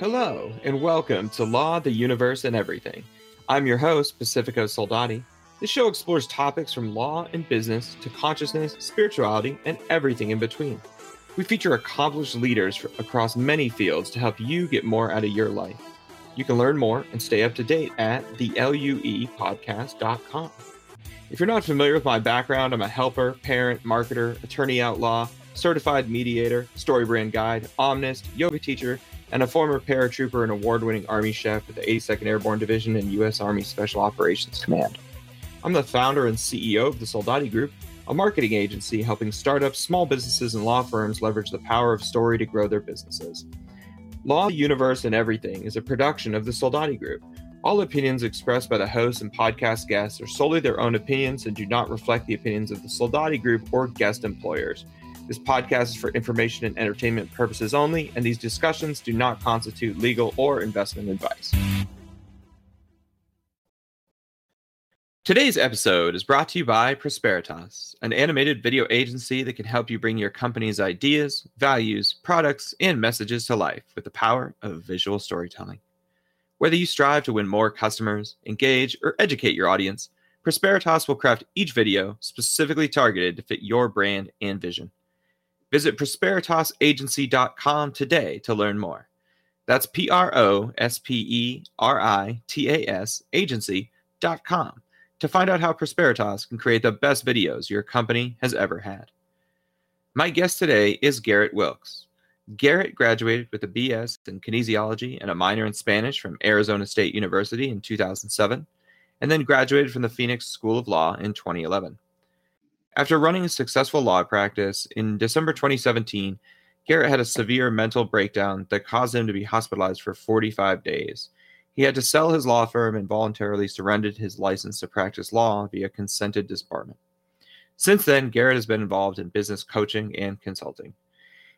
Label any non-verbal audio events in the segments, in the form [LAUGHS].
Hello, and welcome to Law, the Universe, and Everything. I'm your host, Pacifico Soldati. This show explores topics from law and business to consciousness, spirituality, and everything in between. We feature accomplished leaders across many fields to help you get more out of your life. You can learn more and stay up to date at theluepodcast.com. If you're not familiar with my background, I'm a helper, parent, marketer, attorney outlaw, certified mediator, StoryBrand guide, omnist, yoga teacher, and a former paratrooper and award winning Army chef with the 82nd Airborne Division and U.S. Army Special Operations Command. I'm the founder and CEO of the Soldati Group, a marketing agency helping startups, small businesses, and law firms leverage the power of story to grow their businesses. Law, Universe, and Everything is a production of the Soldati Group. All opinions expressed by the hosts and podcast guests are solely their own opinions and do not reflect the opinions of the Soldati Group or guest employers. This podcast is for information and entertainment purposes only, and these discussions do not constitute legal or investment advice. Today's episode is brought to you by Prosperitas, an animated video agency that can help you bring your company's ideas, values, products, and messages to life with the power of visual storytelling. Whether you strive to win more customers, engage, or educate your audience, Prosperitas will craft each video specifically targeted to fit your brand and vision. Visit prosperitasagency.com today to learn more. That's P R O S P E R I T A S agency.com to find out how Prosperitas can create the best videos your company has ever had. My guest today is Garrett Wilkes. Garrett graduated with a BS in kinesiology and a minor in Spanish from Arizona State University in 2007, and then graduated from the Phoenix School of Law in 2011. After running a successful law practice, in December 2017, Garrett had a severe mental breakdown that caused him to be hospitalized for 45 days. He had to sell his law firm and voluntarily surrendered his license to practice law via consented disbarment. Since then, Garrett has been involved in business coaching and consulting.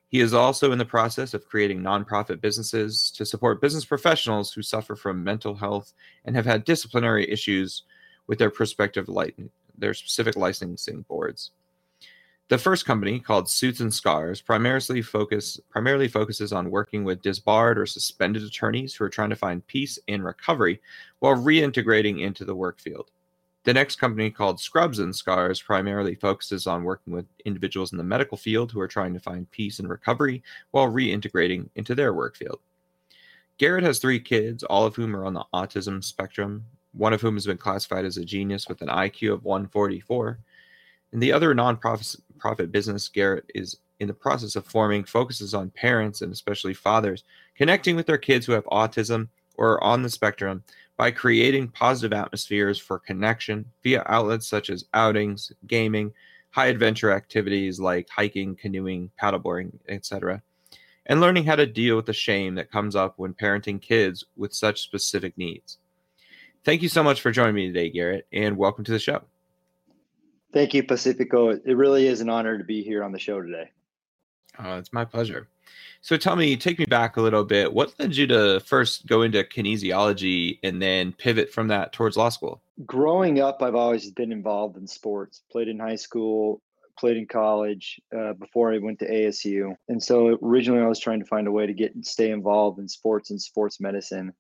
He is also in the process of creating nonprofit businesses to support business professionals who suffer from mental health and have had disciplinary issues with their prospective their specific licensing boards. The first company, called Suits and Scars, primarily focus primarily focuses on working with disbarred or suspended attorneys who are trying to find peace and recovery while reintegrating into the work field. The next company, called Scrubs and Scars, primarily focuses on working with individuals in the medical field who are trying to find peace and recovery while reintegrating into their work field. Garrett has three kids, all of whom are on the autism spectrum, one of whom has been classified as a genius with an IQ of 144. And the other nonprofit business Garrett is in the process of forming focuses on parents and especially fathers connecting with their kids who have autism or are on the spectrum by creating positive atmospheres for connection via outlets such as outings, gaming, high adventure activities like hiking, canoeing, paddleboarding, etc., and learning how to deal with the shame that comes up when parenting kids with such specific needs. Thank you so much for joining me today, Garrett, and welcome to the show. Thank you, Pacifico. It really is an honor to be here on the show today. Oh, it's my pleasure. So tell me, take me back a little bit. What led you to first go into kinesiology and then pivot from that towards law school? Growing up, I've always been involved in sports. Played in high school, played in college uh, before I went to ASU. And so originally I was trying to find a way to get stay involved in sports and sports medicine.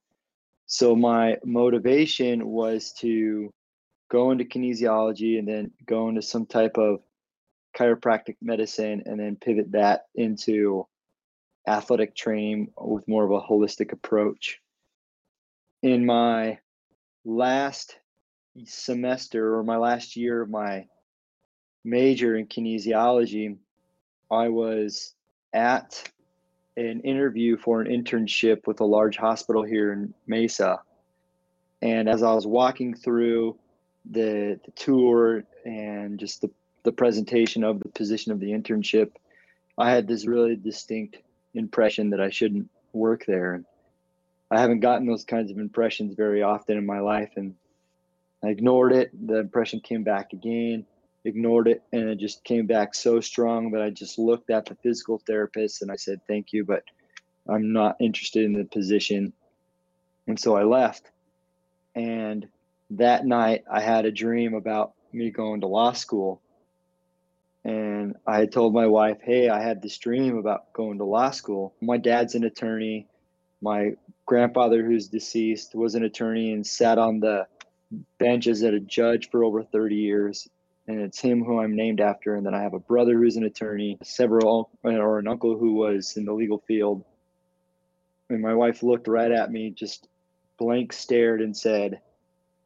So my motivation was to go into kinesiology and then go into some type of chiropractic medicine and then pivot that into athletic training with more of a holistic approach. In my last semester or my last year of my major in kinesiology, I was at an interview for an internship with a large hospital here in Mesa. And as I was walking through the, the tour and just the, the presentation of the position of the internship, I had this really distinct impression that I shouldn't work there. I haven't gotten those kinds of impressions very often in my life. And I ignored it. The impression came back again ignored it and it just came back so strong that I just looked at the physical therapist and I said, Thank you, but I'm not interested in the position. And so I left. And that night I had a dream about me going to law school. And I had told my wife, Hey, I had this dream about going to law school. My dad's an attorney. My grandfather, who's deceased, was an attorney and sat on the bench as a judge for over 30 years. And it's him who I'm named after. And then I have a brother who's an attorney, several, or an uncle who was in the legal field. And my wife looked right at me, just blank stared, and said,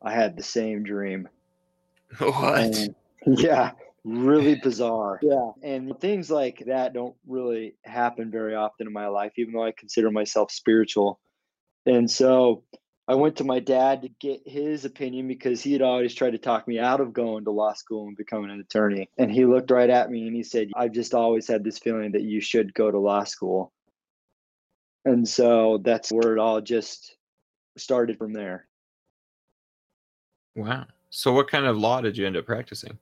I had the same dream. [LAUGHS] What? And, yeah, really [LAUGHS] bizarre. Yeah. And things like that don't really happen very often in my life, even though I consider myself spiritual. And so I went to my dad to get his opinion because he had always tried to talk me out of going to law school and becoming an attorney. And he looked right at me and he said, I've just always had this feeling that you should go to law school. And so that's where it all just started from there. Wow. So, what kind of law did you end up practicing?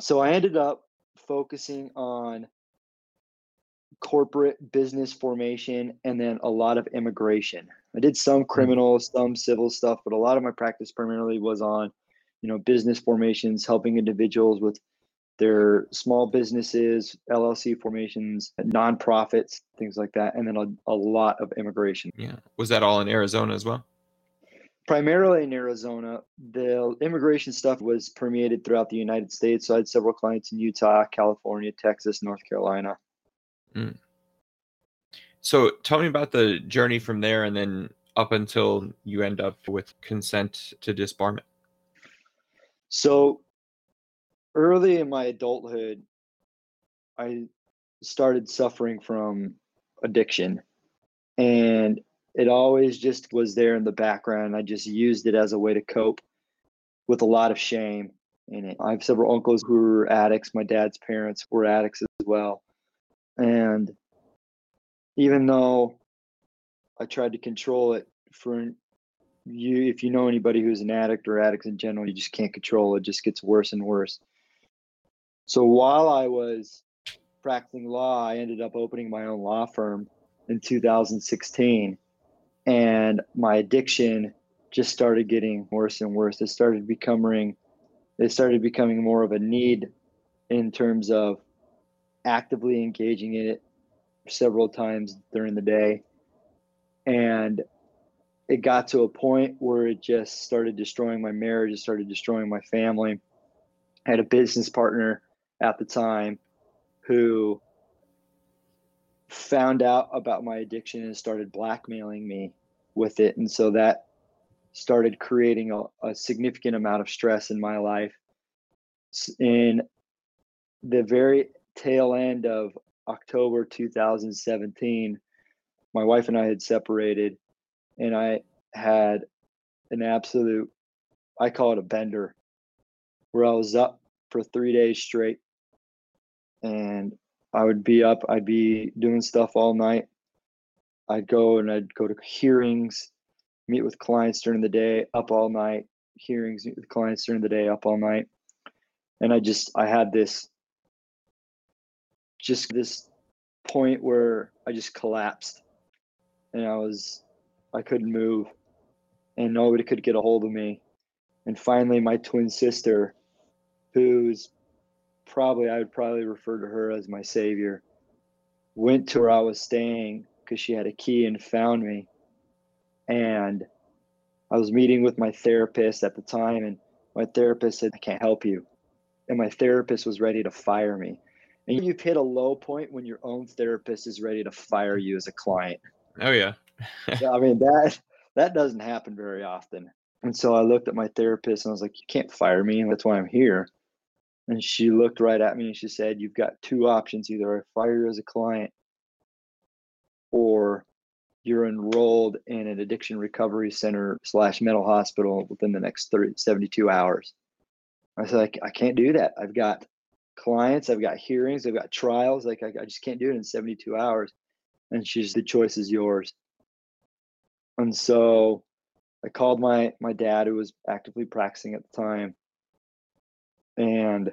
So, I ended up focusing on corporate business formation and then a lot of immigration. I did some Mm. criminal, some civil stuff, but a lot of my practice primarily was on, you know, business formations, helping individuals with their small businesses, LLC formations, nonprofits, things like that, and then a, a lot of immigration. Yeah. Was that all in Arizona as well? Primarily in Arizona, the immigration stuff was permeated throughout the United States. So I had several clients in Utah, California, Texas, North Carolina. So, tell me about the journey from there and then up until you end up with consent to disbarment. So early in my adulthood, I started suffering from addiction. And it always just was there in the background. I just used it as a way to cope with a lot of shame in it. I have several uncles who were addicts. My dad's parents were addicts as well. And even though I tried to control it for you, if you know anybody who's an addict or addicts in general, you just can't control it. It just gets worse and worse. So while I was practicing law, I ended up opening my own law firm in 2016. And my addiction just started getting worse and worse. It started becoming it started becoming more of a need in terms of actively engaging in it several times during the day. And it got to a point where it just started destroying my marriage, it started destroying my family. I had a business partner at the time who found out about my addiction and started blackmailing me with it. And so that started creating a, a significant amount of stress in my life. In the very tail end of October 2017, my wife and I had separated, and I had an absolute, I call it a bender, where I was up for three days straight. And I would be up, I'd be doing stuff all night. I'd go and I'd go to hearings, meet with clients during the day, up all night, hearings, meet with clients during the day, up all night. And I just, I had this, just this point where I just collapsed and I was, I couldn't move and nobody could get a hold of me. And finally, my twin sister, who's probably, I would probably refer to her as my savior, went to where I was staying because she had a key and found me. And I was meeting with my therapist at the time, and my therapist said, I can't help you. And my therapist was ready to fire me. And you've hit a low point when your own therapist is ready to fire you as a client. Oh, yeah. [LAUGHS] I mean, that that doesn't happen very often. And so I looked at my therapist and I was like, You can't fire me. And that's why I'm here. And she looked right at me and she said, You've got two options either I fire you as a client or you're enrolled in an addiction recovery center slash mental hospital within the next 30, 72 hours. I said, I, I can't do that. I've got clients, I've got hearings, I've got trials. Like, I, I just can't do it in 72 hours. And she's, the choice is yours. And so I called my my dad, who was actively practicing at the time, and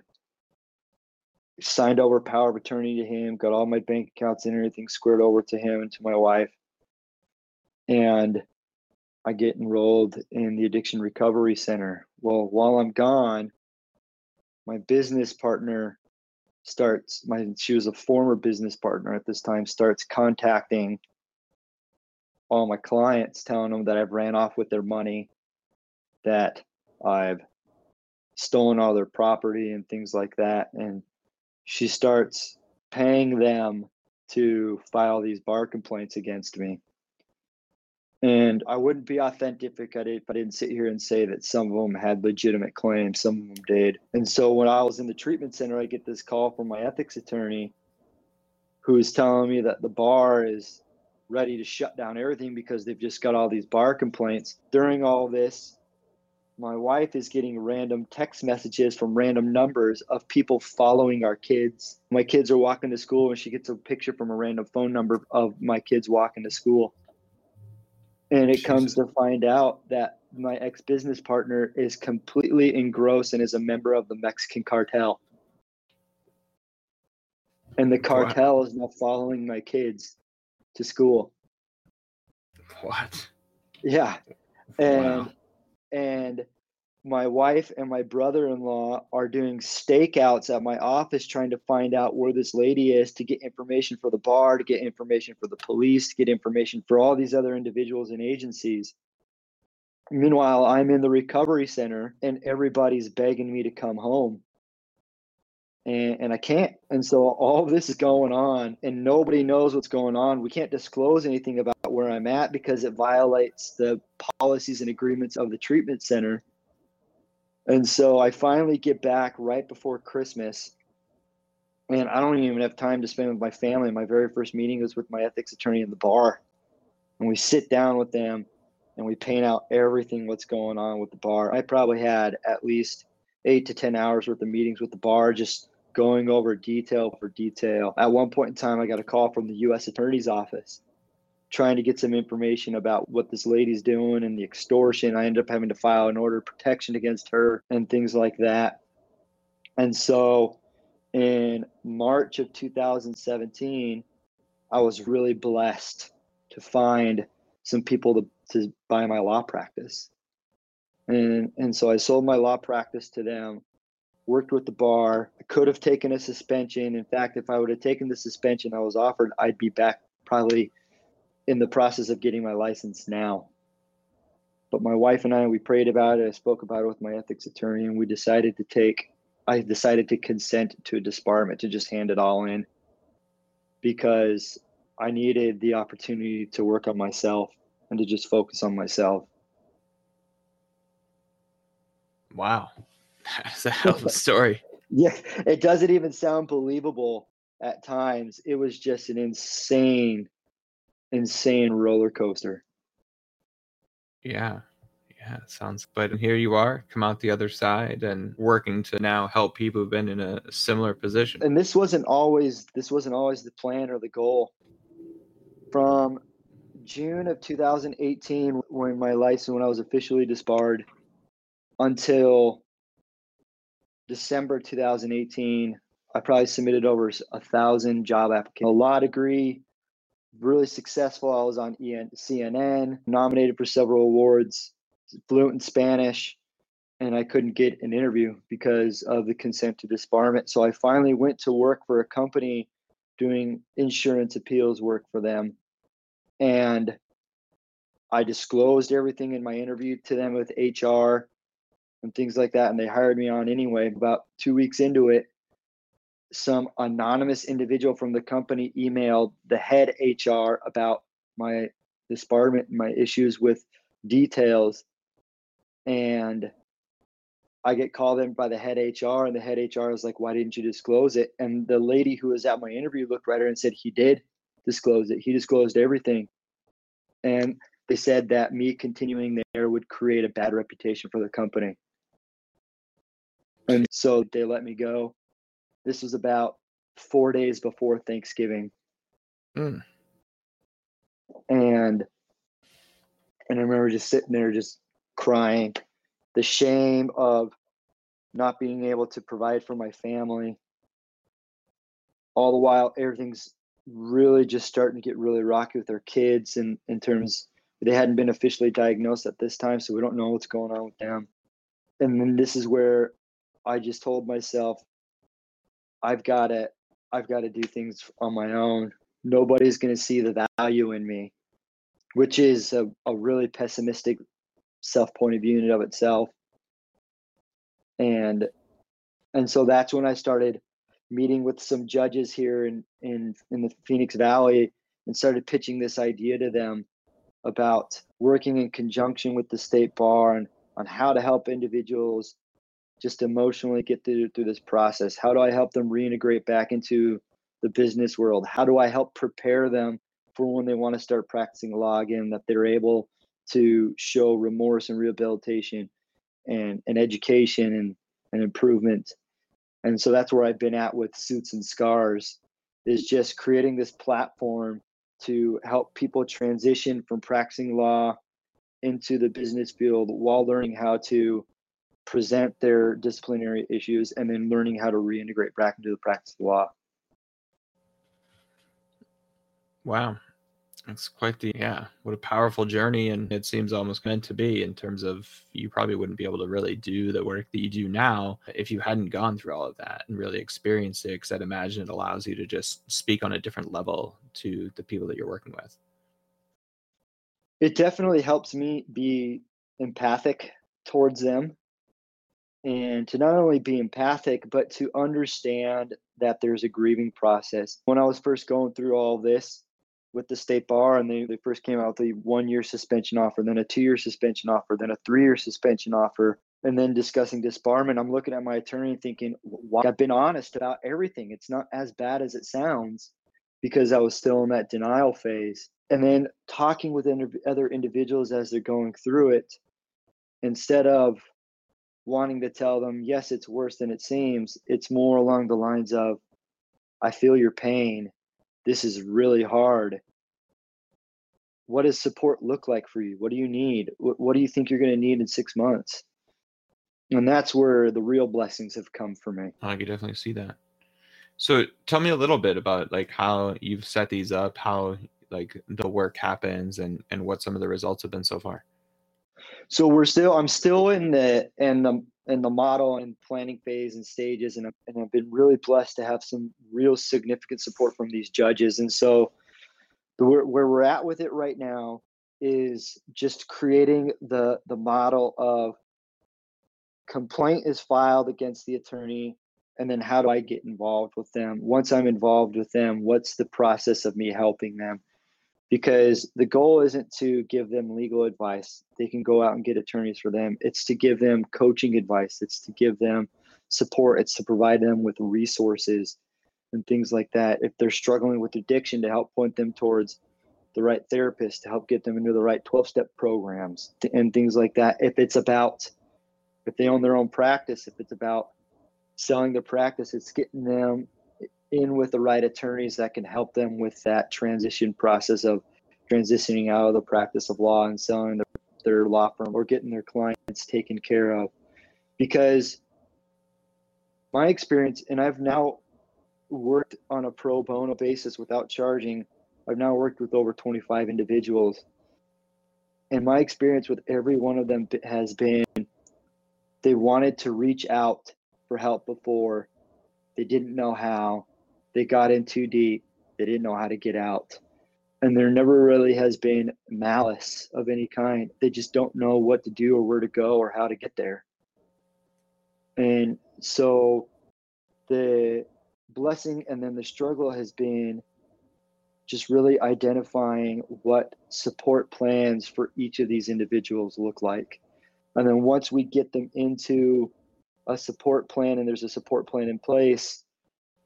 signed over power of attorney to him. Got all my bank accounts and everything squared over to him and to my wife. And I get enrolled in the addiction recovery center. Well, while I'm gone, my business partner starts my she was a former business partner at this time starts contacting all my clients, telling them that I've ran off with their money, that I've stolen all their property and things like that. And she starts paying them to file these bar complaints against me. And I wouldn't be authentic if I, did, if I didn't sit here and say that some of them had legitimate claims, some of them did. And so when I was in the treatment center, I get this call from my ethics attorney who is telling me that the bar is ready to shut down everything because they've just got all these bar complaints. During all this, my wife is getting random text messages from random numbers of people following our kids. My kids are walking to school and she gets a picture from a random phone number of my kids walking to school. And it Jesus. comes to find out that my ex business partner is completely engrossed and is a member of the Mexican cartel. And the cartel what? is now following my kids to school. What? Yeah. And wow and my wife and my brother-in-law are doing stakeouts at my office trying to find out where this lady is to get information for the bar to get information for the police to get information for all these other individuals and agencies. Meanwhile i'm in the recovery center and everybody's begging me to come home. And, and i can't. And so all this is going on and nobody knows what's going on. We can't disclose anything about where i'm at because it violates the policies and agreements of the treatment center and so I finally get back right before Christmas. And I don't even have time to spend with my family. My very first meeting was with my ethics attorney in the bar. And we sit down with them and we paint out everything what's going on with the bar. I probably had at least eight to 10 hours worth of meetings with the bar, just going over detail for detail. At one point in time, I got a call from the U.S. Attorney's Office trying to get some information about what this lady's doing and the extortion. I ended up having to file an order of protection against her and things like that. And so in March of 2017, I was really blessed to find some people to, to buy my law practice. And, and so I sold my law practice to them, worked with the bar. I could have taken a suspension. In fact, if I would have taken the suspension I was offered, I'd be back probably in the process of getting my license now. But my wife and I, we prayed about it. I spoke about it with my ethics attorney, and we decided to take, I decided to consent to a disbarment, to just hand it all in because I needed the opportunity to work on myself and to just focus on myself. Wow. [LAUGHS] That's a [LAUGHS] hell of a story. yeah, it doesn't even sound believable at times. It was just an insane insane roller coaster. Yeah. Yeah, sounds. But here you are, come out the other side and working to now help people who've been in a similar position. And this wasn't always this wasn't always the plan or the goal. From June of 2018, when my license when I was officially disbarred, until December 2018, I probably submitted over a thousand job applications. A law degree, really successful. I was on EN- CNN, nominated for several awards, fluent in Spanish, and I couldn't get an interview because of the consent to disbarment. So I finally went to work for a company doing insurance appeals work for them. And I disclosed everything in my interview to them with HR and things like that. And they hired me on anyway. About two weeks into it, some anonymous individual from the company emailed the head HR about my disbarment, my issues with details, and I get called in by the head HR, and the head HR is like, "Why didn't you disclose it?" And the lady who was at my interview looked right at her and said, "He did disclose it. He disclosed everything." And they said that me continuing there would create a bad reputation for the company. And so they let me go. This was about four days before Thanksgiving. Mm. And and I remember just sitting there just crying. The shame of not being able to provide for my family. All the while everything's really just starting to get really rocky with their kids and in terms they hadn't been officially diagnosed at this time, so we don't know what's going on with them. And then this is where I just told myself, I've got to I've got to do things on my own. Nobody's going to see the value in me. which is a, a really pessimistic self point of view in and of itself. And and so that's when I started meeting with some judges here in in in the Phoenix Valley and started pitching this idea to them about working in conjunction with the state bar and on how to help individuals just emotionally get through, through this process. How do I help them reintegrate back into the business world? How do I help prepare them for when they want to start practicing law again, that they're able to show remorse and rehabilitation and, and education and, and improvement. And so that's where I've been at with Suits and Scars is just creating this platform to help people transition from practicing law into the business field while learning how to present their disciplinary issues and then learning how to reintegrate back into the practice of law. Wow. That's quite the yeah, what a powerful journey and it seems almost meant to be in terms of you probably wouldn't be able to really do the work that you do now if you hadn't gone through all of that and really experienced it because I'd imagine it allows you to just speak on a different level to the people that you're working with. It definitely helps me be empathic towards them and to not only be empathic but to understand that there's a grieving process. When I was first going through all this, with the state bar and they, they first came out with a one year suspension offer, then a two year suspension offer, then a three year suspension offer, and then discussing disbarment. I'm looking at my attorney thinking, why? I've been honest about everything. It's not as bad as it sounds because I was still in that denial phase. And then talking with other individuals as they're going through it, instead of wanting to tell them, yes, it's worse than it seems, it's more along the lines of, I feel your pain. This is really hard. What does support look like for you? What do you need? What, do you think you're going to need in six months? And that's where the real blessings have come for me. I can definitely see that. So tell me a little bit about like how you've set these up how like the work happens and and what some of the results have been so far so we're still i'm still in the in the in the model and planning phase and stages and, and i've been really blessed to have some real significant support from these judges. And so where, where we're at with it right now is just creating the the model of complaint is filed against the attorney and then how do i get involved with them? Once i'm involved with them what's the process of me helping them because the goal isn't to give them legal advice. They can go out and get attorneys for them. It's to give them coaching advice. It's to give them support. It's to provide them with resources and things like that. If they're struggling with addiction, to help point them towards the right therapist, to help get them into the right 12 step programs and things like that. If it's about, if they own their own practice, if it's about selling their practice, it's getting them in with the right attorneys that can help them with that transition process of transitioning out of the practice of law and selling their, their law firm or getting their clients taken care of. Because my experience, and I've now worked on a pro bono basis without charging, I've now worked with over 25 individuals. And my experience with every one of them has been they wanted to reach out for help before, they didn't know how, they got in too deep. They didn't know how to get out. And there never really has been malice of any kind. They just don't know what to do or where to go or how to get there. And so the blessing and then the struggle has been just really identifying what support plans for each of these individuals look like. And then once we get them into a support plan and there's a support plan in place,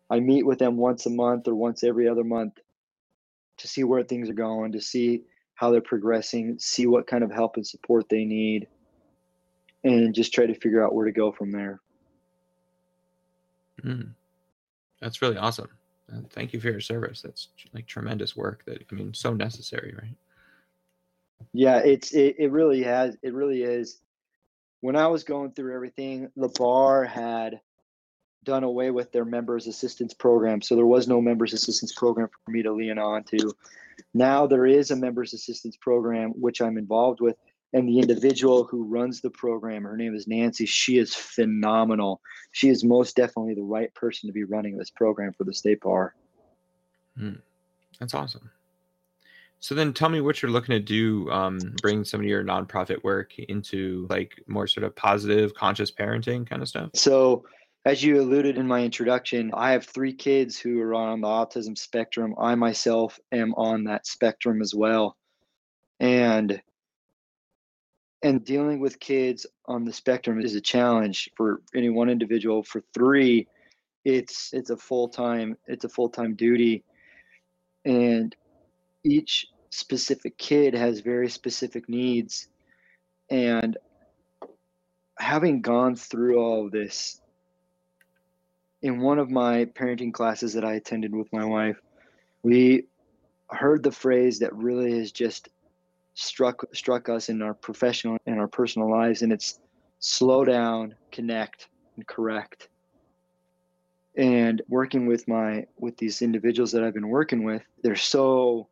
I meet with them once a month or once every other month to see where things are going, to see how they're progressing, see what kind of help and support they need, and just try to figure out where to go from there. Mm. That's really awesome. thank you for your service. That's like tremendous work that I mean, so necessary, right? Yeah, it's it, it really has it really is. When I was going through everything, the bar had done away with their members assistance program. So there was no members assistance program for me to lean on to. Now there is a members assistance program which I'm involved with. And the individual who runs the program, her name is Nancy. She is phenomenal. She is most definitely the right person to be running this program for the state bar. Hmm. That's awesome. So then tell me what you're looking to do, um, bring some of your nonprofit work into like more sort of positive, conscious parenting kind of stuff. So as you alluded in my introduction, I have three kids who are on the autism spectrum. I myself am on that spectrum as well. And and dealing with kids on the spectrum is a challenge for any one individual. For three, it's it's a full-time it's a full-time duty. And each specific kid has very specific needs. And having gone through all of this in one of my parenting classes that I attended with my wife, we heard the phrase that really has just struck struck us in our professional and our personal lives, and it's slow down, connect, and correct. And working with my with these individuals that I've been working with, they're so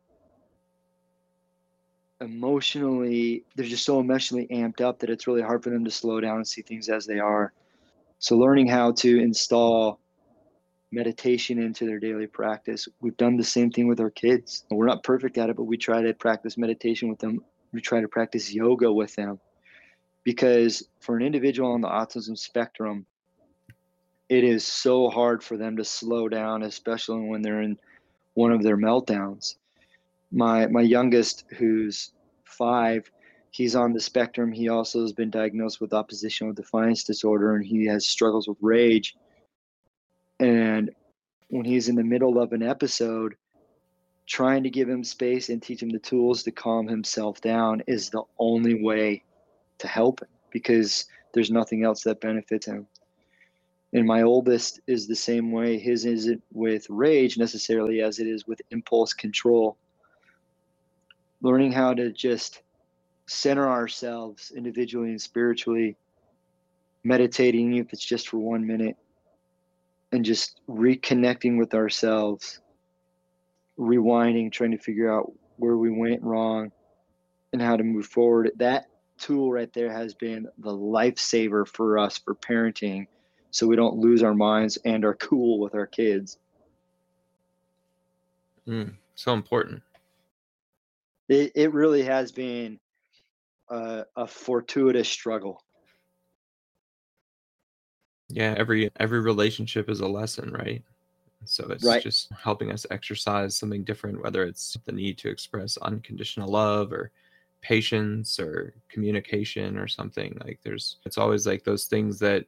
emotionally they're just so emotionally amped up that it's really hard for them to slow down and see things as they are so learning how to install meditation into their daily practice. We've done the same thing with our kids. We're not perfect at it, but we try to practice meditation with them. We try to practice yoga with them. Because for an individual on the autism spectrum, it is so hard for them to slow down, especially when they're in one of their meltdowns. My my youngest, who's five, he's on the spectrum. He also has been diagnosed with oppositional defiance disorder, and he has struggles with rage and when he's in the middle of an episode, trying to give him space and teach him the tools to calm himself down is the only way to help him because there's nothing else that benefits him. And my oldest is the same way. His isn't with rage necessarily as it is with impulse control. Learning how to just center ourselves individually and spiritually, meditating, if it's just for one minute, and just reconnecting with ourselves, rewinding, trying to figure out where we went wrong and how to move forward. That tool right there has been the lifesaver for us for parenting so we don't lose our minds and are cool with our kids. Mm, so important. It, it really has been a, a fortuitous struggle. Yeah, every every relationship is a lesson, right? So it's Right. just helping us exercise something different, whether it's the need to express unconditional love or patience or communication or something. Like there's it's always like those things that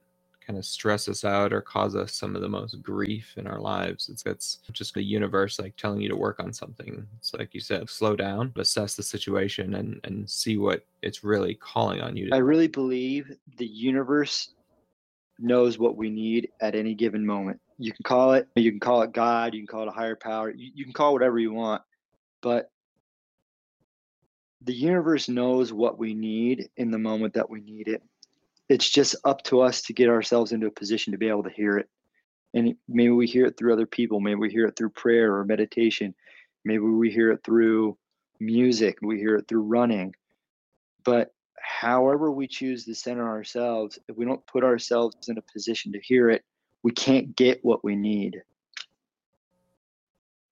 kind of stress us out or cause us some of the most grief in our lives. It's it's just the universe like telling you to work on something. It's like you said, slow down, assess the situation and and see what it's really calling on you I really believe the universe knows what we need at any given moment. You can call it you can call it God, you can call it a higher power, you, you can call it whatever you want, but the universe knows what we need in the moment that we need it. It's just up to us to get ourselves into a position to be able to hear it. And maybe we hear it through other people, maybe we hear it through prayer or meditation, maybe we hear it through music, we hear it through running. But however we choose to center ourselves, if we don't put ourselves in a position to hear it, we can't get what we need.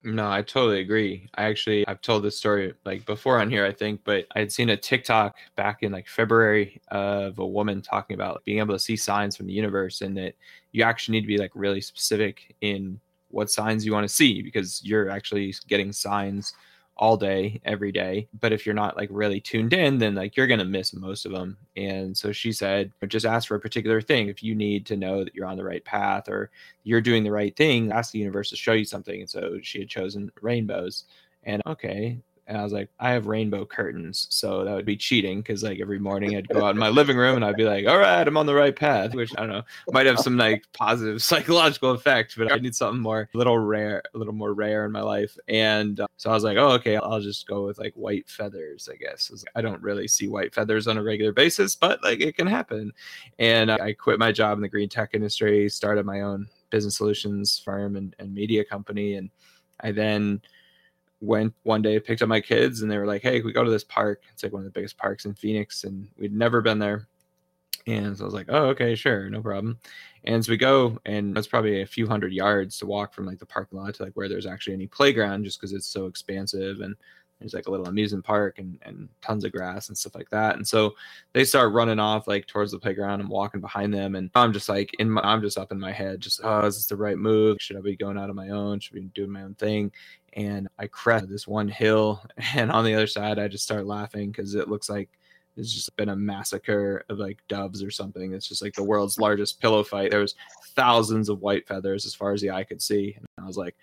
No, I totally agree. I actually I've told this story like before on here, I think, but I had seen a TikTok back in like February of a woman talking about being able to see signs from the universe and that you actually need to be like really specific in what signs you want to see because you're actually getting signs all day every day but if you're not like really tuned in then like you're going to miss most of them and so she said just ask for a particular thing. If you need to know that you're on the right path or you're doing the right thing ask the universe to show you something. And so she had chosen rainbows. And okay and I was like, I have rainbow curtains, so that would be cheating because like every morning I'd go out in my living room and I'd be like, all right, I'm on the right path, which I don't know might have some like positive [LAUGHS] psychological effect, but I need something more, a little rare, a little more rare in my life. And uh, so I was like, oh, okay, I'll just go with like white feathers, I guess. I, like, I don't really see white feathers on a regular basis, but like it can happen. And uh, I quit my job in the green tech industry, started my own business solutions firm and, and media company. And I then went one day, picked up my kids, and they were like, "Hey, we go to this park. It's like one of the biggest parks in Phoenix, and we'd never been there." And so I was like, "Oh, okay, sure, no problem." And so we go, and it's probably a few hundred yards to walk from like the parking lot to like where there's actually any playground, just because it's so expansive and there's like a little amusement park and, and tons of grass and stuff like that. And so they start running off like towards the playground. I'm walking behind them and I'm just like in my, I'm just up in my head, just, oh, is this the right move? Should I be going out on my own? Should I be doing my own thing? And I crest this one hill. [LAUGHS] And on the other side, I just start laughing because it looks like it's just been a massacre of like doves or something. It's just like the world's largest pillow fight. There was thousands of white feathers as far as the eye could see. And I was like,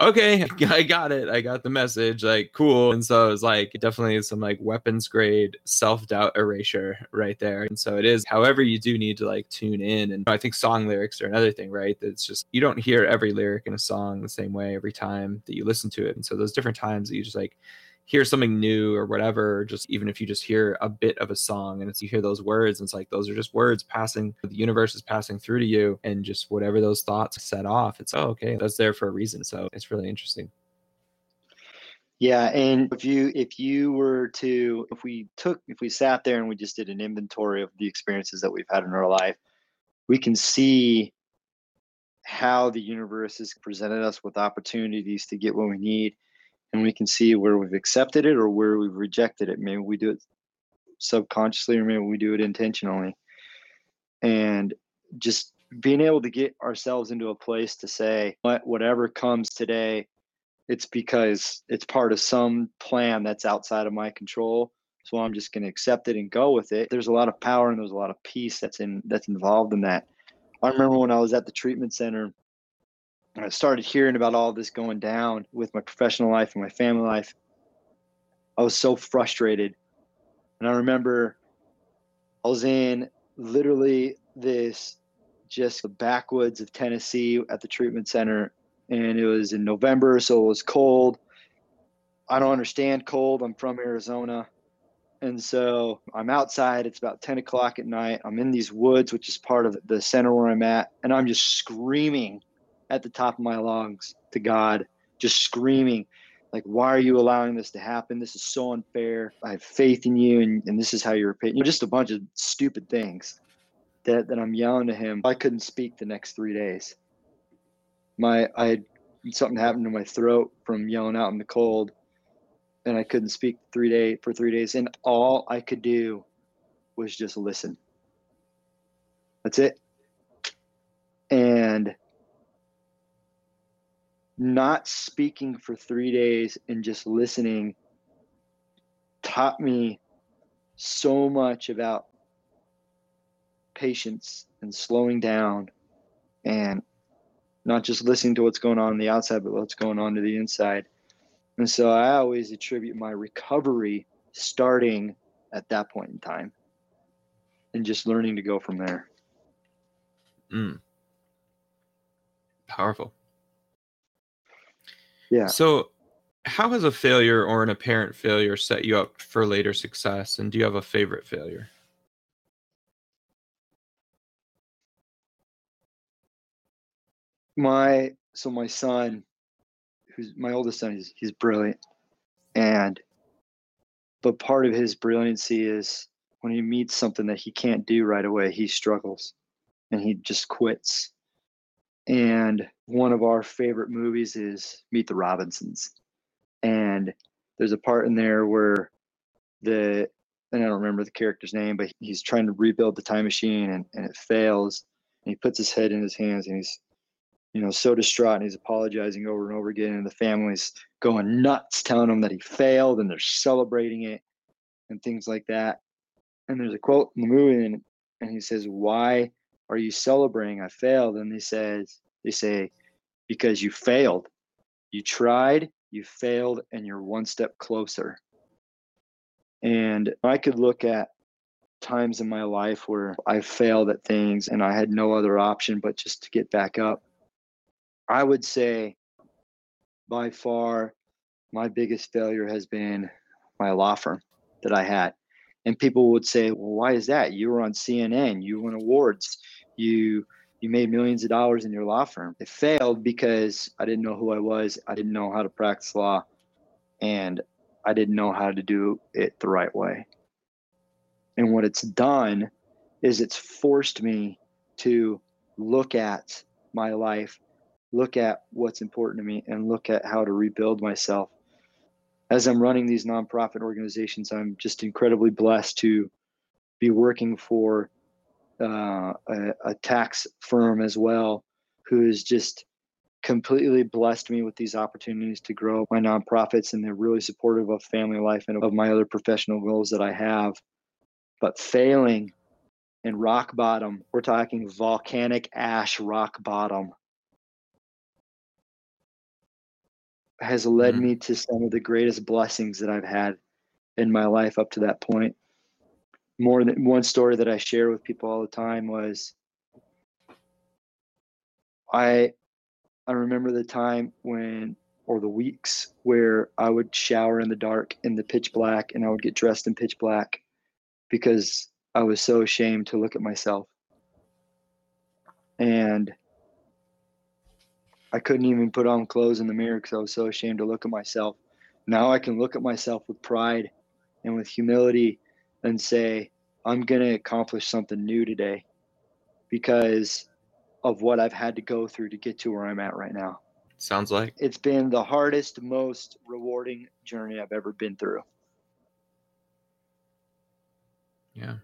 okay, [LAUGHS] I got it. I got the message. Like, cool. And so it was like definitely some like weapons grade self doubt erasure right there. And so it is, however, you do need to like tune in. And I think song lyrics are another thing, right? That's just, you don't hear every lyric in a song the same way every time that you listen to it. And so those different times that you just like, hear something new or whatever, just even if you just hear a bit of a song and it's you hear those words, and it's like those are just words passing, the universe is passing through to you, and just whatever those thoughts set off, it's oh, okay, that's there for a reason. So it's really interesting. Yeah, and if you if you were to if we took if we sat there and we just did an inventory of the experiences that we've had in our life, we can see how the universe has presented us with opportunities to get what we need and we can see where we've accepted it or where we've rejected it. Maybe we do it subconsciously or maybe we do it intentionally. And just being able to get ourselves into a place to say, whatever comes today, it's because it's part of some plan that's outside of my control. So I'm just going to accept it and go with it. There's a lot of power and there's a lot of peace that's in that's involved in that. I remember when I was at the treatment center I started hearing about all this going down with my professional life and my family life, I was so frustrated. And I remember I was in literally this just the backwoods of Tennessee at the treatment center. And it was in November, so it was cold. I don't understand cold. I'm from Arizona. And so I'm outside. It's about 10 o'clock at night. I'm in these woods, which is part of the center where I'm at. And I'm just screaming at the top of my lungs to God, just screaming, like, why are you allowing this to happen? This is so unfair. I have faith in you, and, and this is how you're know, just a bunch of stupid things that, that I'm yelling to him. I couldn't speak the next three days. My I had something happened to my throat from yelling out in the cold, and I couldn't speak three day for three days. And all I could do was just listen. That's it. And not speaking for three days and just listening taught me so much about patience and slowing down and not just listening to what's going on on the outside, but what's going on to the inside. And so I always attribute my recovery starting at that point in time and just learning to go from there. Mm. Powerful. Yeah. So, how has a failure or an apparent failure set you up for later success? And do you have a favorite failure? My so my son, who's my oldest son, he's he's brilliant, and but part of his brilliancy is when he meets something that he can't do right away, he struggles, and he just quits and one of our favorite movies is Meet the Robinsons. And there's a part in there where the and I don't remember the character's name, but he's trying to rebuild the time machine and, and it fails. And he puts his head in his hands and he's, you know, so distraught and he's apologizing over and over again. And the family's going nuts, telling him that he failed and they're celebrating it and things like that. And there's a quote in the movie and, and he says, Why are you celebrating? I failed. And they says, they say, because you failed. You tried, you failed, and you're one step closer. And I could look at times in my life where I failed at things and I had no other option but just to get back up. I would say by far my biggest failure has been my law firm that I had. And people would say, well, why is that? You were on CNN, you won awards, you you made millions of dollars in your law firm. It failed because I didn't know who I was, I didn't know how to practice law, and I didn't know how to do it the right way. And what it's done is it's forced me to look at my life, look at what's important to me, and look at how to rebuild myself. As I'm running these nonprofit organizations, I'm just incredibly blessed to be working for uh, a, a tax firm as well, who has just completely blessed me with these opportunities to grow my nonprofits and they're really supportive of family life and of my other professional goals that I have. But failing and rock bottom, we're talking volcanic ash rock bottom, has led mm-hmm. me to some of the greatest blessings that I've had in my life up to that point. More than one story that I share with people all the time was I I remember the time when or the weeks where I would shower in the dark in the pitch black and I would get dressed in pitch black because I was so ashamed to look at myself. And I couldn't even put on clothes in the mirror because I was so ashamed to look at myself. Now I can look at myself with pride and with humility and say, I'm going to accomplish something new today because of what I've had to go through to get to where I'm at right now. Sounds like it's been the hardest, most rewarding journey I've ever been through. Yeah.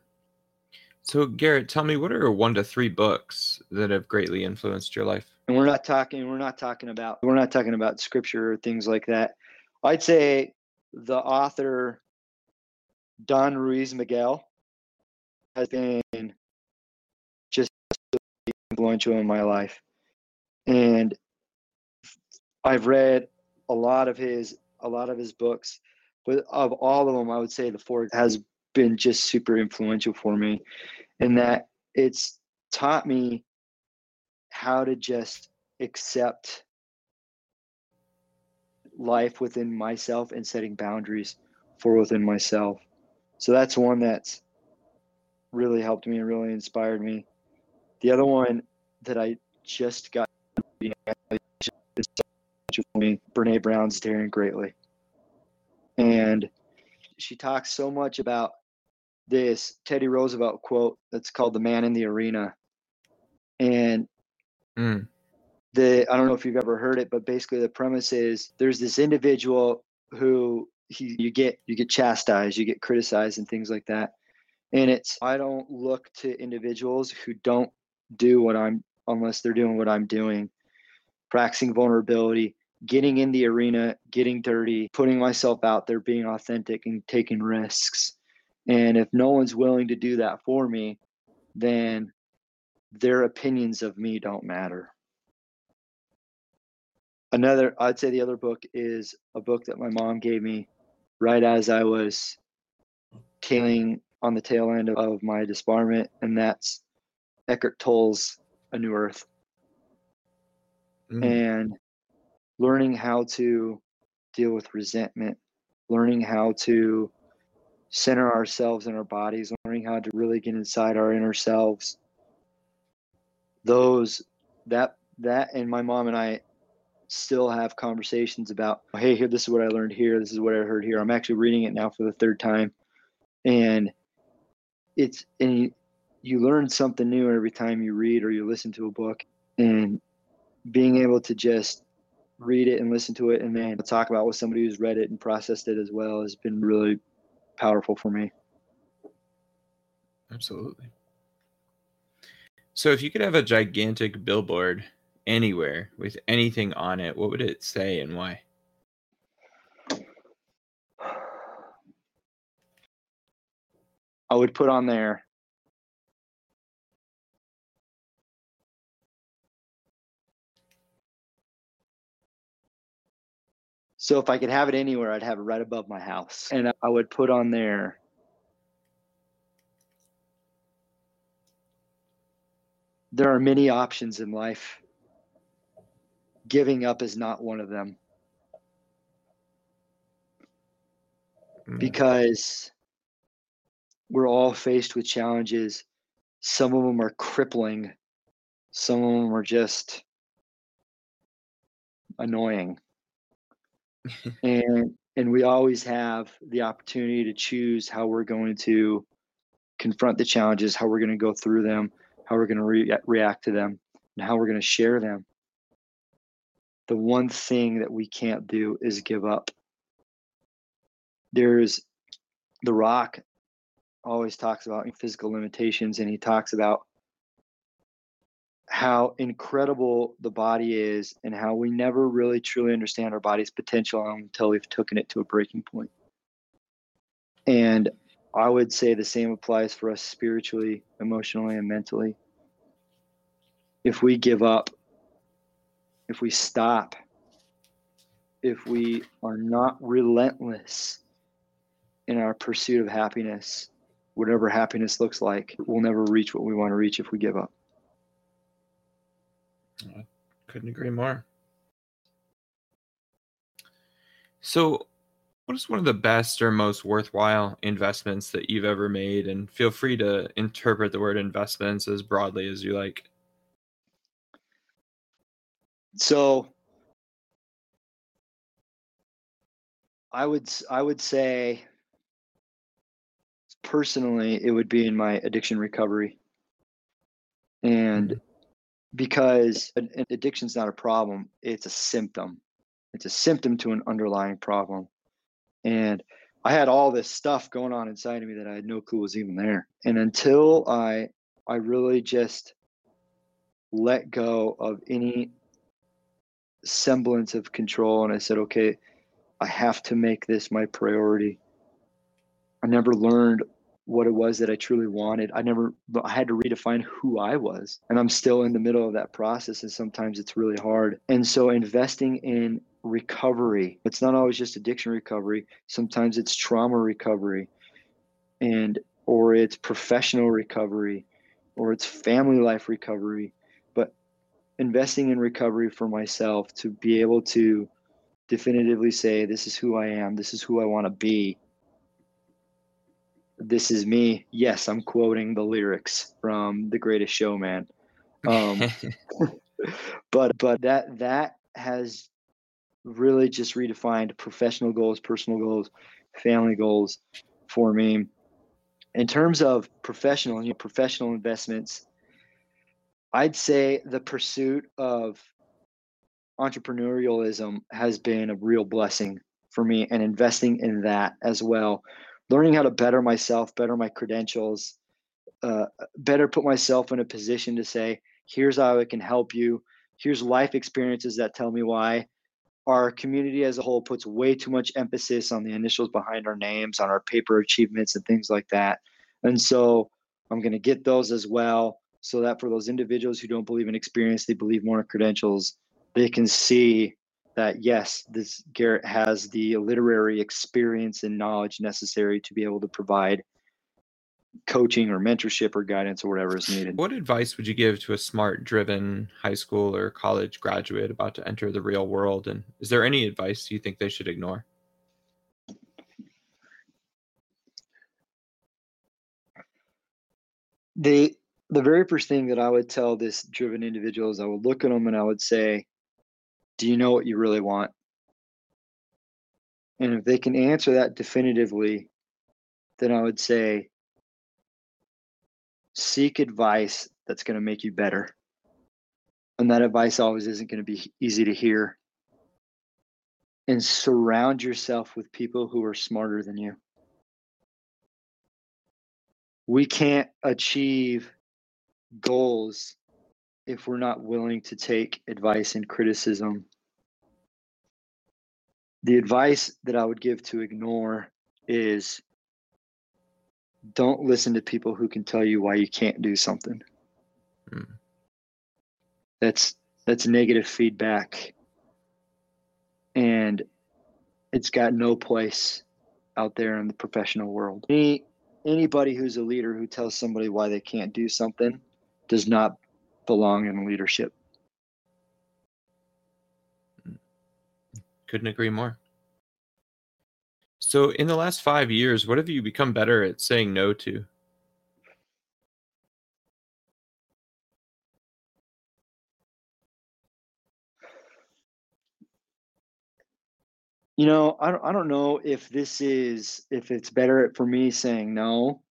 So, Garrett, tell me what are one to three books that have greatly influenced your life? And we're not talking we're not talking about we're not talking about scripture or things like that. I'd say the author don ruiz miguel has been just influential in my life. And i've read a lot of his a lot of his books but of all of them i would say the four has been just super influential for me in that it's taught me how to just accept life within myself and setting boundaries for within myself. So that's one that's really helped me and really inspired me. The other one that I just got me, Brene Brown's Daring Greatly. And she talks so much about this Teddy Roosevelt quote that's called the man in the arena. And mm. the I don't know if you've ever heard it, but basically the premise is there's this individual who he you get you get chastised, you get criticized and things like that. And it's I don't look to individuals who don't do what I'm unless they're doing what I'm doing. Practicing vulnerability, getting in the arena, getting dirty, putting myself out there, being authentic and taking risks. And if no one's willing to do that for me, then their opinions of me don't matter. Another, I'd say the other book is a book that my mom gave me right as I was tailing on the tail end of my disbarment, and that's Eckhart Tolle's A New Earth. Mm. And learning how to deal with resentment, learning how to center ourselves in our bodies, learning how to really get inside our inner selves. Those that that and my mom and I still have conversations about, hey, here this is what I learned here, this is what I heard here. I'm actually reading it now for the third time. And it's and you, you learn something new every time you read or you listen to a book and being able to just read it and listen to it and then talk about with somebody who's read it and processed it as well has been really powerful for me. Absolutely. So, if you could have a gigantic billboard anywhere with anything on it, what would it say and why? I would put on there So if I could have it anywhere, I'd have it right above my house. And I would put on there there are many options in life. Giving up is not one of them. Mm. Because we're all faced with challenges. Some of them are crippling, some of them are just annoying [LAUGHS] and and we always have the opportunity to choose how we're going to confront the challenges, how we're going to go through them, how we're going to re- react to them, and how we're going to share them. The one thing that we can't do is give up. there's The Rock always talks about physical limitations and he talks about how incredible the body is and how we never really truly understand our body's potential until we've taken it to a breaking point. And I would say the same applies for us spiritually, emotionally, and mentally. If we give up, if we stop, if we are not relentless in our pursuit of happiness, whatever happiness looks like, we'll never reach what we want to reach if we give up. I couldn't agree more. So, what is one of the best or most worthwhile investments that you've ever made? And feel free to interpret the word investments as broadly as you like. So, I would I would say personally it would be in my addiction recovery. And mm-hmm. because addiction is not a problem, it's a symptom. It's a symptom to an underlying problem. And I had all this stuff going on inside of me that I had no clue was even there. And until I I really just let go of any semblance of control and I said, okay, I have to make this my priority. I never learned what it was that I truly wanted. I never, I had to redefine who I was. And I'm still in the middle of that process. And sometimes it's really hard. And so investing in recovery, it's not always just addiction recovery, sometimes it's trauma recovery and, or it's professional recovery or it's family life recovery. But investing in recovery for myself to be able to definitively say, this is who I am, this is who I want to be. This is me. Yes, I'm quoting the lyrics from The Greatest Showman. Um, [LAUGHS] [LAUGHS] but but that that has really just redefined professional goals, personal goals, family goals for me. In terms of professional, you know, professional investments, I'd say the pursuit of entrepreneurialism has been a real blessing for me and investing in that as well. Learning how to better myself better my credentials uh, better put myself in a position to say here's how i can help you. Here's life experiences that tell me why our community as a whole puts way too much emphasis on the initials behind our names on our paper achievements and things like that. And so i'm going to get those as well so that for those individuals who don't believe in experience they believe more in credentials they can see that yes, this Garrett has the literary experience and knowledge necessary to be able to provide coaching or mentorship or guidance or whatever is needed. What advice would you give to a smart, driven high school or college graduate about to enter the real world? And is there any advice you think they should ignore? The the very first thing that I would tell this driven individual is I would look at them and I would say, do you know what you really want? And if they can answer that definitively, then I would say seek advice that's going to make you better. And that advice always isn't going to be easy to hear. And surround yourself with people who are smarter than you. We can't achieve goals if we're not willing to take advice and criticism. The advice that I would give to ignore is don't listen to people who can tell you why you can't do something. Hmm. That's that's negative feedback. And it's got no place out there in the professional world. Any anybody who's a leader who tells somebody why they can't do something does not belong in leadership. Couldn't agree more. So, in the last five years, what have you become better at saying no to? You know, I don't, I don't know if this is if it's better for me saying no,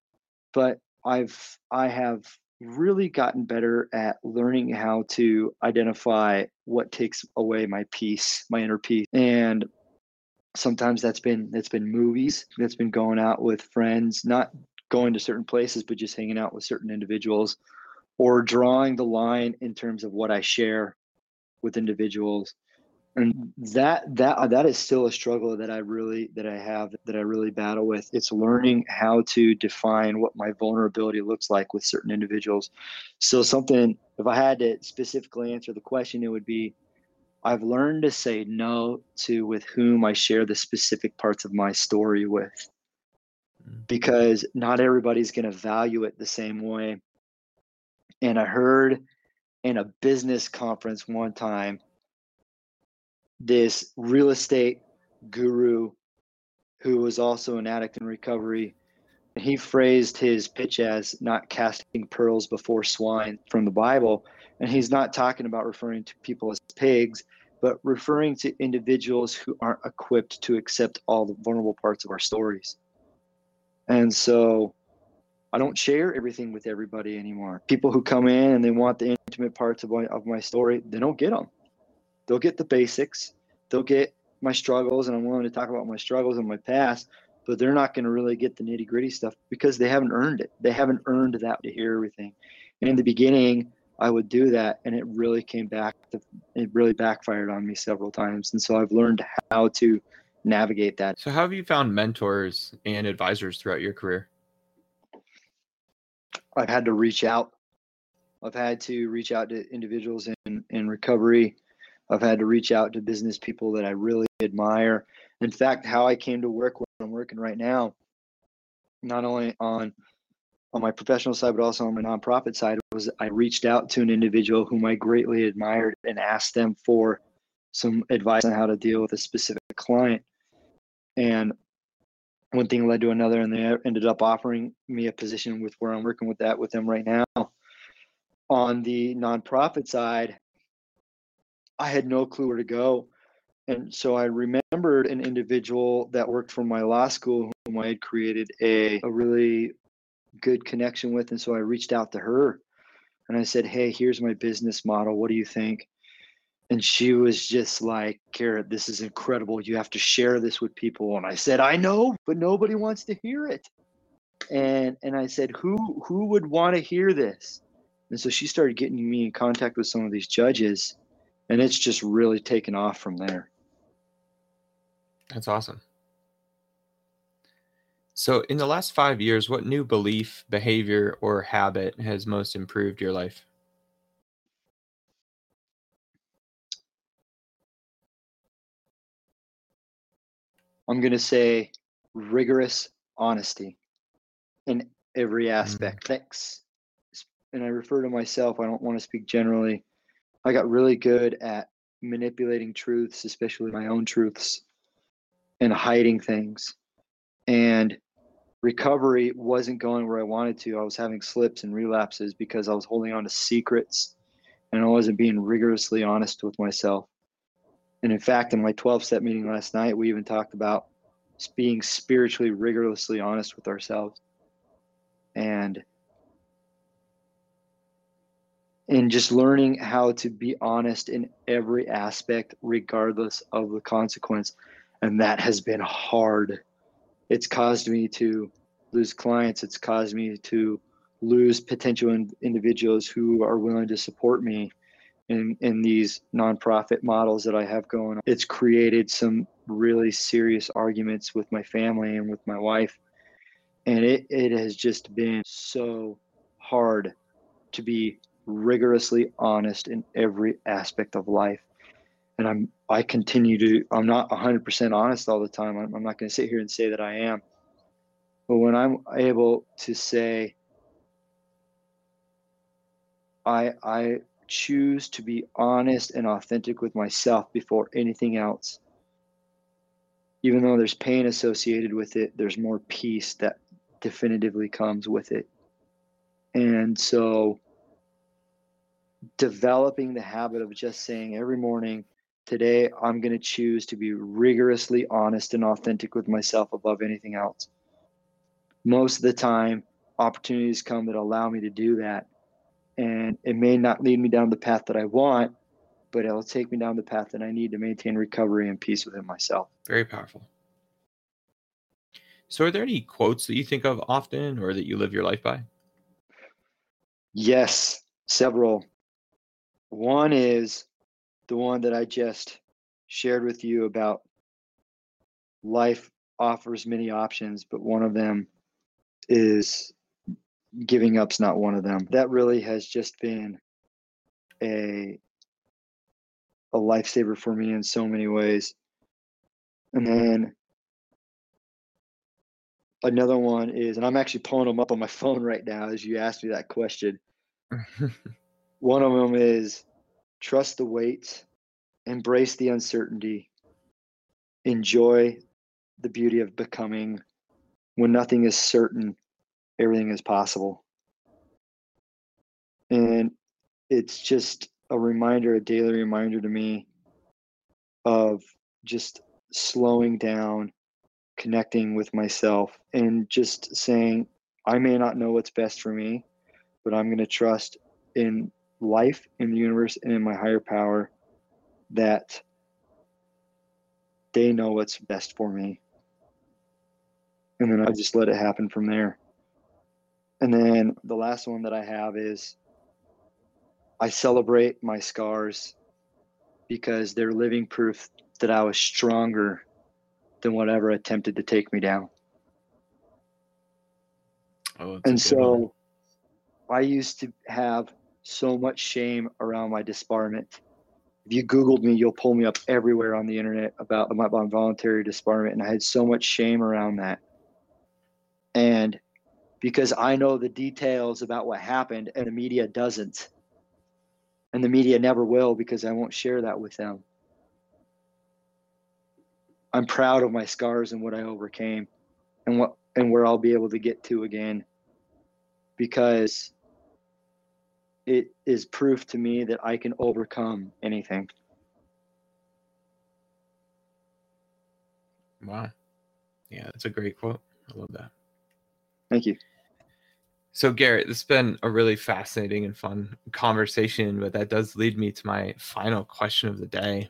but I've I have really gotten better at learning how to identify what takes away my peace, my inner peace. And sometimes that's been that's been movies that's been going out with friends not going to certain places but just hanging out with certain individuals or drawing the line in terms of what i share with individuals. And that that uh, that is still a struggle that i really that i have that i really battle with. It's learning how to define what my vulnerability looks like with certain individuals. So something if i had to specifically answer the question it would be I've learned to say no to with whom I share the specific parts of my story with mm. because not everybody's going to value it the same way. And I heard in a business conference one time this real estate guru who was also an addict in recovery he phrased his pitch as not casting pearls before swine from the bible and he's not talking about referring to people as pigs, but referring to individuals who aren't equipped to accept all the vulnerable parts of our stories. And so I don't share everything with everybody anymore. People who come in and they want the intimate parts of my, of my story, they don't get them. They'll get the basics, they'll get my struggles, and I'm willing to talk about my struggles and my past, but they're not going to really get the nitty gritty stuff because they haven't earned it. They haven't earned that to hear everything. And in the beginning, I would do that, and it really came back. To, it really backfired on me several times, and so I've learned how to navigate that. So, how have you found mentors and advisors throughout your career? I've had to reach out. I've had to reach out to individuals in, in recovery. I've had to reach out to business people that I really admire. In fact, how I came to work where I'm working right now, not only on on my professional side, but also on my nonprofit side, was I reached out to an individual whom I greatly admired and asked them for some advice on how to deal with a specific client. And one thing led to another, and they ended up offering me a position with where I'm working with that with them right now. On the nonprofit side, I had no clue where to go. And so I remembered an individual that worked for my law school whom I had created a, a really good connection with. And so I reached out to her and I said, Hey, here's my business model. What do you think? And she was just like, Garrett, this is incredible. You have to share this with people. And I said, I know, but nobody wants to hear it. And and I said, Who who would want to hear this? And so she started getting me in contact with some of these judges, and it's just really taken off from there. That's awesome. So, in the last five years, what new belief, behavior, or habit has most improved your life? I'm going to say rigorous honesty in every mm-hmm. aspect. Mm-hmm. Thanks. And I refer to myself, I don't want to speak generally. I got really good at manipulating truths, especially my own truths, and hiding things and recovery wasn't going where I wanted to. I was having slips and relapses because I was holding on to secrets and I wasn't being rigorously honest with myself. And in fact, in my 12 step meeting last night, we even talked about being spiritually rigorously honest with ourselves. And and just learning how to be honest in every aspect regardless of the consequence and that has been hard it's caused me to lose clients. It's caused me to lose potential in, individuals who are willing to support me in, in these nonprofit models that I have going on. It's created some really serious arguments with my family and with my wife. And it, it has just been so hard to be rigorously honest in every aspect of life and I'm I continue to I'm not 100% honest all the time. I'm, I'm not going to sit here and say that I am. But when I'm able to say I I choose to be honest and authentic with myself before anything else. Even though there's pain associated with it, there's more peace that definitively comes with it. And so developing the habit of just saying every morning, Today, I'm going to choose to be rigorously honest and authentic with myself above anything else. Most of the time, opportunities come that allow me to do that. And it may not lead me down the path that I want, but it'll take me down the path that I need to maintain recovery and peace within myself. Very powerful. So, are there any quotes that you think of often or that you live your life by? Yes, several. One is the one that I just shared with you about life offers many options, but one of them is giving up's not one of them. That really has just been a a lifesaver for me in so many ways. And then another one is, and I'm actually pulling them up on my [LAUGHS] phone right now as you asked me that question. [LAUGHS] one of them is trust the wait, embrace the uncertainty, enjoy the beauty of becoming. When nothing is certain, everything is possible. And it's just a reminder, a daily reminder to me of just slowing down, connecting with myself, and just saying, I may not know what's best for me, but I'm going to trust in life, in the universe, and in my higher power that they know what's best for me. And then I just let it happen from there. And then the last one that I have is I celebrate my scars because they're living proof that I was stronger than whatever attempted to take me down. Oh, and so one. I used to have so much shame around my disbarment. If you Googled me, you'll pull me up everywhere on the internet about my voluntary disbarment. And I had so much shame around that. And because I know the details about what happened and the media doesn't. And the media never will because I won't share that with them. I'm proud of my scars and what I overcame and what and where I'll be able to get to again because it is proof to me that I can overcome anything. Wow. Yeah, that's a great quote. I love that. Thank you. So, Garrett, this has been a really fascinating and fun conversation, but that does lead me to my final question of the day.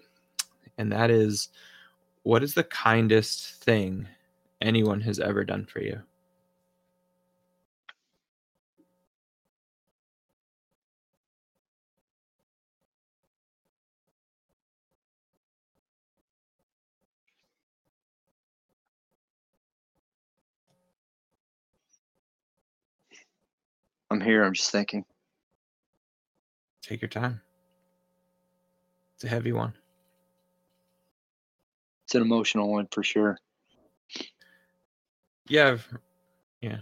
And that is what is the kindest thing anyone has ever done for you? I'm here. I'm just thinking. Take your time. It's a heavy one. It's an emotional one for sure. Yeah, yeah.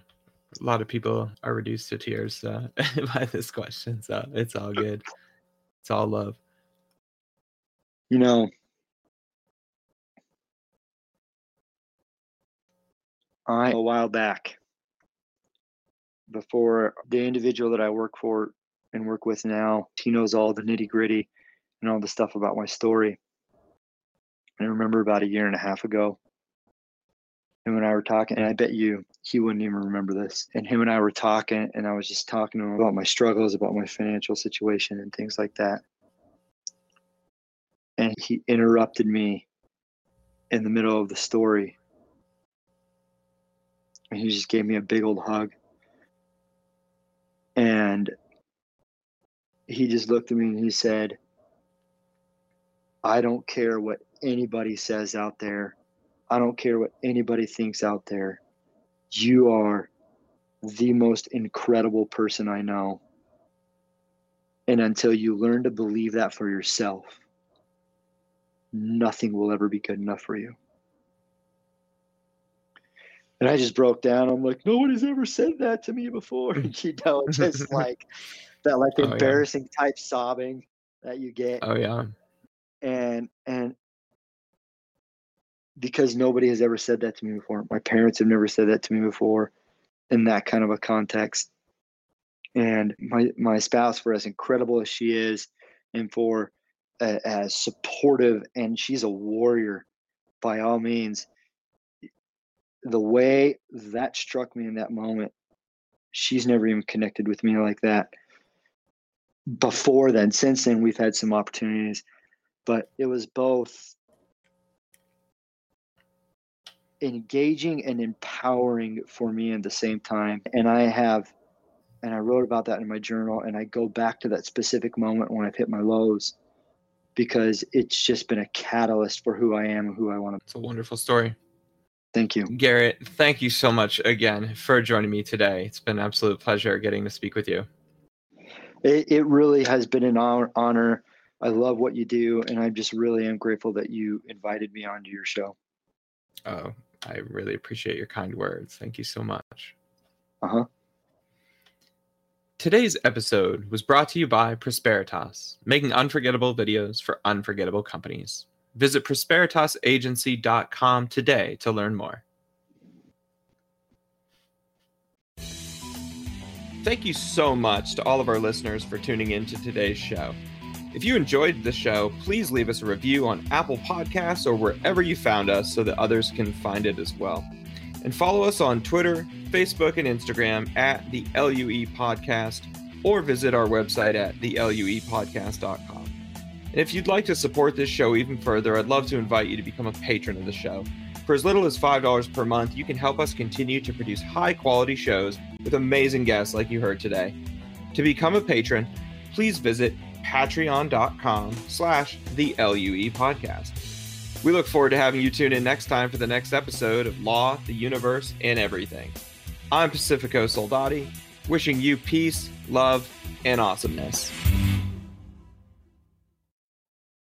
A lot of people are reduced to tears uh, [LAUGHS] by this question, so it's all [LAUGHS] good. It's all love. You know, I a while back before the individual that I work for and work with now, he knows all the nitty gritty and all the stuff about my story. I remember about a year and a half ago, him and I were talking, and I bet you he wouldn't even remember this. And him and I were talking, and I was just talking to him about my struggles, about my financial situation, and things like that. And he interrupted me in the middle of the story. And he just gave me a big old hug. And he just looked at me and he said, I don't care what anybody says out there. I don't care what anybody thinks out there. You are the most incredible person I know. And until you learn to believe that for yourself, nothing will ever be good enough for you. And I just broke down. I'm like, nobody's ever said that to me before. [LAUGHS] you know, just [LAUGHS] like that, like oh, embarrassing yeah. type sobbing that you get. Oh yeah. And and because nobody has ever said that to me before. My parents have never said that to me before, in that kind of a context. And my my spouse, for as incredible as she is, and for uh, as supportive, and she's a warrior, by all means the way that struck me in that moment, she's never even connected with me like that. before then. Since then, we've had some opportunities, but it was both engaging and empowering for me at the same time. And I have, and I wrote about that in my journal, and I go back to that specific moment when I've hit my lows because it's just been a catalyst for who I am and who I want to be. It's a wonderful story. Thank you. Garrett, thank you so much again for joining me today. It's been an absolute pleasure getting to speak with you. It, it really has been an honor. I love what you do, and I just really am grateful that you invited me onto your show. Oh, I really appreciate your kind words. Thank you so much. Uh huh. Today's episode was brought to you by Prosperitas, making unforgettable videos for unforgettable companies. Visit prosperitasagency.com today to learn more. Thank you so much to all of our listeners for tuning in to today's show. If you enjoyed the show, please leave us a review on Apple Podcasts or wherever you found us so that others can find it as well. And follow us on Twitter, Facebook, and Instagram at the LUE Podcast or visit our website at the theluepodcast.com. And if you'd like to support this show even further, I'd love to invite you to become a patron of the show. For as little as $5 per month, you can help us continue to produce high quality shows with amazing guests like you heard today. To become a patron, please visit patreon.com slash the LUE podcast. We look forward to having you tune in next time for the next episode of Law, the Universe, and Everything. I'm Pacifico Soldati, wishing you peace, love, and awesomeness.